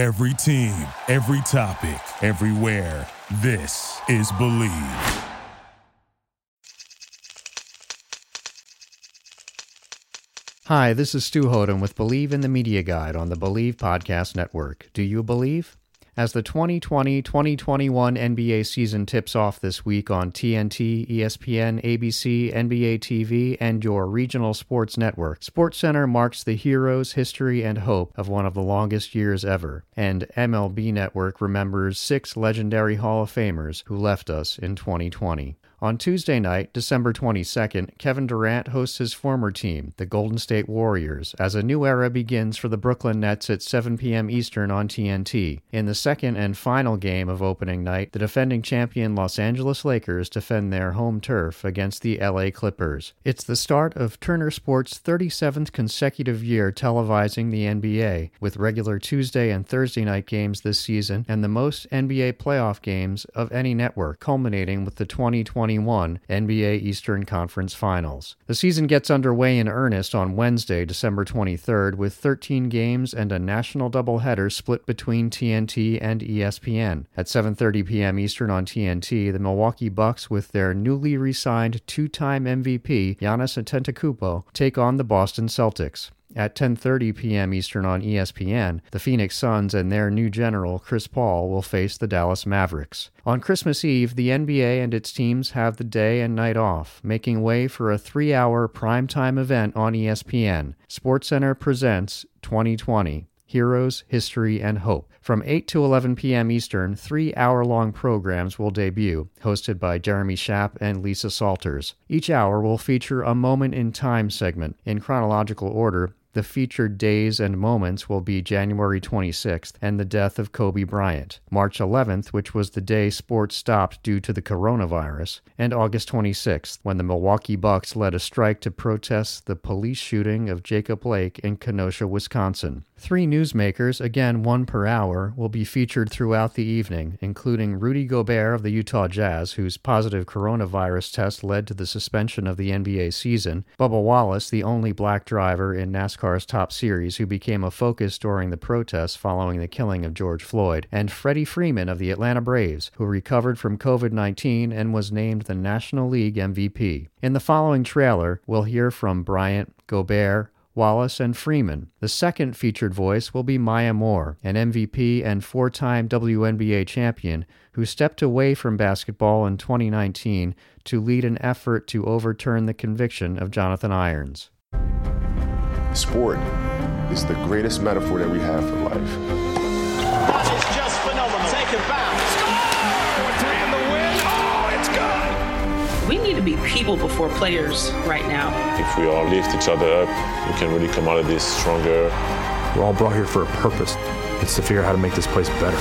Every team, every topic, everywhere. This is Bleav. Hi, this is Stu Hothem with Bleav in the Media Guide on the Bleav Podcast Network. Do you believe? As the 2020 2021 NBA season tips off this week on TNT, ESPN, ABC, NBA TV, and your regional sports network, SportsCenter marks the heroes, history, and hope of one of the longest years ever. And MLB Network remembers six legendary Hall of Famers who left us in 2020. On Tuesday night, December 22nd, Kevin Durant hosts his former team, the Golden State Warriors, as a new era begins for the Brooklyn Nets at 7 p.m. Eastern on TNT. In the second and final game of opening night, the defending champion Los Angeles Lakers defend their home turf against the LA Clippers. It's the start of Turner Sports' 37th consecutive year televising the NBA, with regular Tuesday and Thursday night games this season and the most NBA playoff games of any network, culminating with the 2020 2021 NBA Eastern Conference Finals. The season gets underway in earnest on Wednesday, December 23rd, with 13 games and a national doubleheader split between TNT and ESPN. At 7:30 p.m. Eastern on TNT, the Milwaukee Bucks, with their newly re-signed two-time MVP Giannis Antetokounmpo, take on the Boston Celtics. At 10:30 p.m. Eastern on ESPN, the Phoenix Suns and their new general Chris Paul will face the Dallas Mavericks. On Christmas Eve, the NBA and its teams have the day and night off, making way for a 3-hour primetime event on ESPN. SportsCenter presents 2020 Heroes, History, and Hope. From 8 to 11 p.m. Eastern, three hour long programs will debut, hosted by Jeremy Schaap and Lisa Salters. Each hour will feature a moment in time segment. In chronological order, the featured days and moments will be January 26th and the death of Kobe Bryant, March 11th, which was the day sports stopped due to the coronavirus, and August 26th, when the Milwaukee Bucks led a strike to protest the police shooting of Jacob Blake in Kenosha, Wisconsin. Three newsmakers, again one per hour, will be featured throughout the evening, including Rudy Gobert of the Utah Jazz, whose positive coronavirus test led to the suspension of the NBA season, Bubba Wallace, the only black driver in NASCAR's top series who became a focus during the protests following the killing of George Floyd, and Freddie Freeman of the Atlanta Braves, who recovered from COVID 19 and was named the National League MVP. In the following trailer, we'll hear from Bryant, Gobert, Wallace, and Freeman. The second featured voice will be Maya Moore, an MVP and four time WNBA champion who stepped away from basketball in 2019 to lead an effort to overturn the conviction of Jonathan Irons. Sport is the greatest metaphor that we have for life. That is just phenomenal. Take a bounce. Three in the win. Oh, it's good. We need to be people before players right now. If we all lift each other up, we can really come out of this stronger. We're all brought here for a purpose. It's to figure out how to make this place better.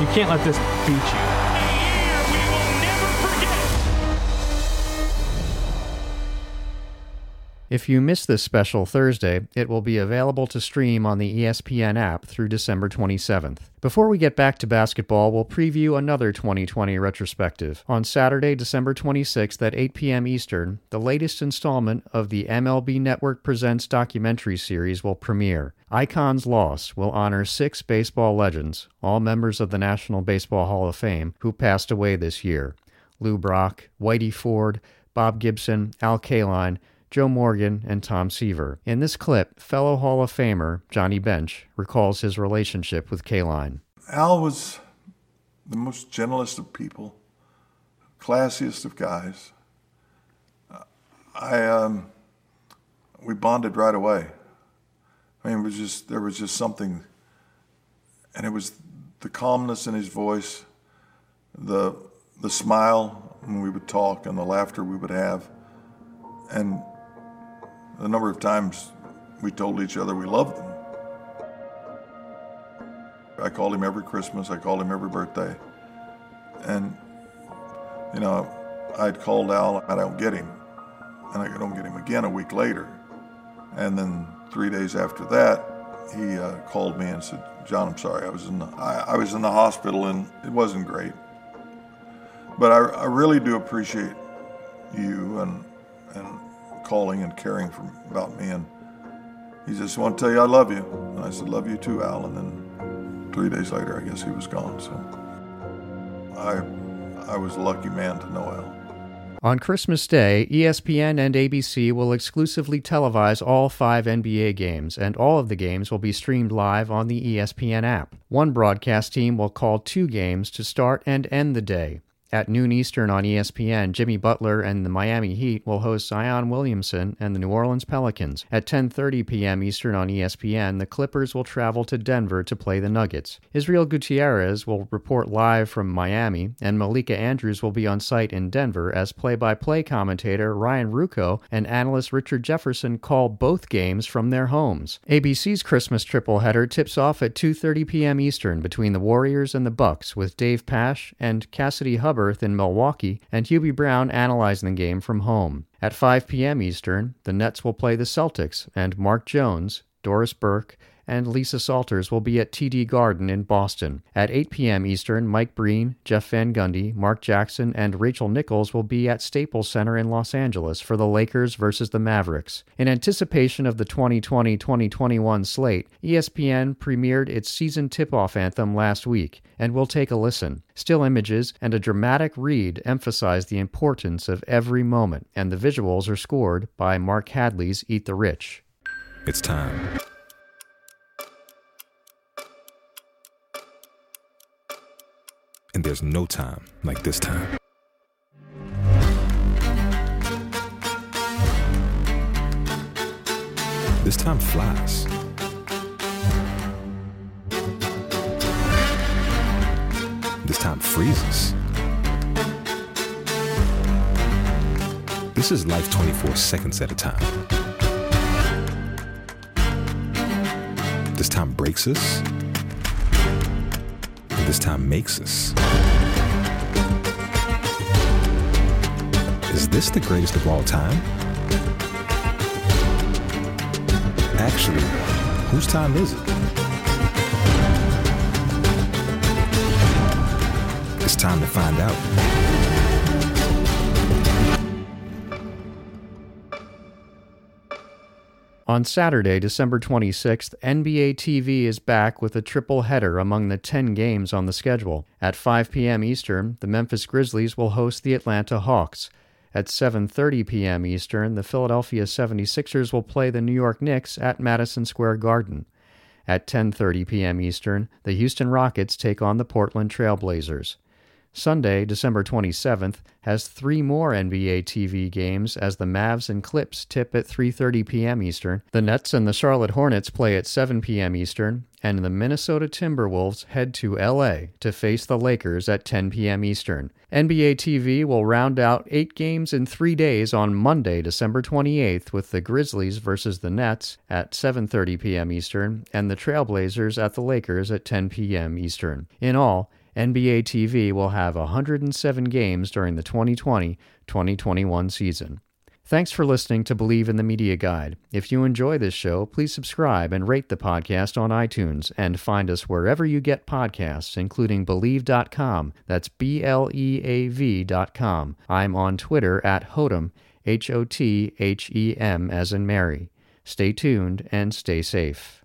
You can't let this beat you. If you miss this special Thursday, it will be available to stream on the ESPN app through December 27th. Before we get back to basketball, we'll preview another 2020 retrospective. On Saturday, December 26th at 8 p.m. Eastern, the latest installment of the MLB Network Presents documentary series will premiere. Icon's Loss will honor six baseball legends, all members of the National Baseball Hall of Fame, who passed away this year. Lou Brock, Whitey Ford, Bob Gibson, Al Kaline, Joe Morgan, and Tom Seaver. In this clip, fellow Hall of Famer Johnny Bench recalls his relationship with Kaline. Al was the most gentlest of people, classiest of guys. I um, we bonded right away. I mean, it was just there was just something, and it was the calmness in his voice, the the smile when we would talk, and the laughter we would have, and the number of times we told each other we loved them. I called him every Christmas, I called him every birthday. And, you know, I'd called Al, I don't get him. And I don't get him again a week later. And then three days after that, he uh, called me and said, John, I'm sorry, I was in the, I, I was in the hospital and it wasn't great. But I, I really do appreciate you and, and calling and caring for, about me. And he just want to tell you I love you. And I said, love you too, Al. And then three days later, I guess he was gone. So I, I was a lucky man to know Al. On Christmas Day, ESPN and ABC will exclusively televise all five NBA games, and all of the games will be streamed live on the ESPN app. One broadcast team will call two games to start and end the day. At noon Eastern on ESPN, Jimmy Butler and the Miami Heat will host Zion Williamson and the New Orleans Pelicans. At 10:30 p.m. Eastern on ESPN, the Clippers will travel to Denver to play the Nuggets. Israel Gutierrez will report live from Miami, and Malika Andrews will be on site in Denver as play-by-play commentator Ryan Ruocco and analyst Richard Jefferson call both games from their homes. ABC's Christmas tripleheader tips off at 2:30 p.m. Eastern between the Warriors and the Bucks with Dave Pasch and Cassidy Hubbarth in Milwaukee, and Hubie Brown analyzing the game from home. At 5 p.m. Eastern, the Nets will play the Celtics, and Mark Jones, Doris Burke, and Lisa Salters will be at TD Garden in Boston. At 8 p.m. Eastern, Mike Breen, Jeff Van Gundy, Mark Jackson, and Rachel Nichols will be at Staples Center in Los Angeles for the Lakers versus the Mavericks. In anticipation of the 2020 2021 slate, ESPN premiered its season tip off anthem last week, and we'll take a listen. Still images and a dramatic read emphasize the importance of every moment, and the visuals are scored by Mark Hadley's Eat the Rich. It's time. And there's no time like this time. This time flies. This time freezes. This is life 24 seconds at a time. This time breaks us. This time makes us. Is this the greatest of all time? Actually, whose time is it? It's time to find out. On Saturday, December 26th, NBA TV is back with a triple header among the 10 games on the schedule. At 5 p.m. Eastern, the Memphis Grizzlies will host the Atlanta Hawks. At 7:30 p.m. Eastern, the Philadelphia 76ers will play the New York Knicks at Madison Square Garden. At 10:30 p.m. Eastern, the Houston Rockets take on the Portland Trail Blazers. Sunday, December 27th, has three more NBA TV games as the Mavs and Clips tip at 3:30 p.m. Eastern. The Nets and the Charlotte Hornets play at 7 p.m. Eastern, and the Minnesota Timberwolves head to LA to face the Lakers at 10 p.m. Eastern. NBA TV will round out 8 games in 3 days on Monday, December 28th with the Grizzlies versus the Nets at 7:30 p.m. Eastern and the Trailblazers at the Lakers at 10 p.m. Eastern. In all, NBA TV will have 107 games during the 2020 2021 season. Thanks for listening to Bleav in the Media Guide. If you enjoy this show, please subscribe and rate the podcast on iTunes and find us wherever you get podcasts, including Bleav.com. That's B L E A V.com. I'm on Twitter at Hothem, H O T H E M as in Mary. Stay tuned and stay safe.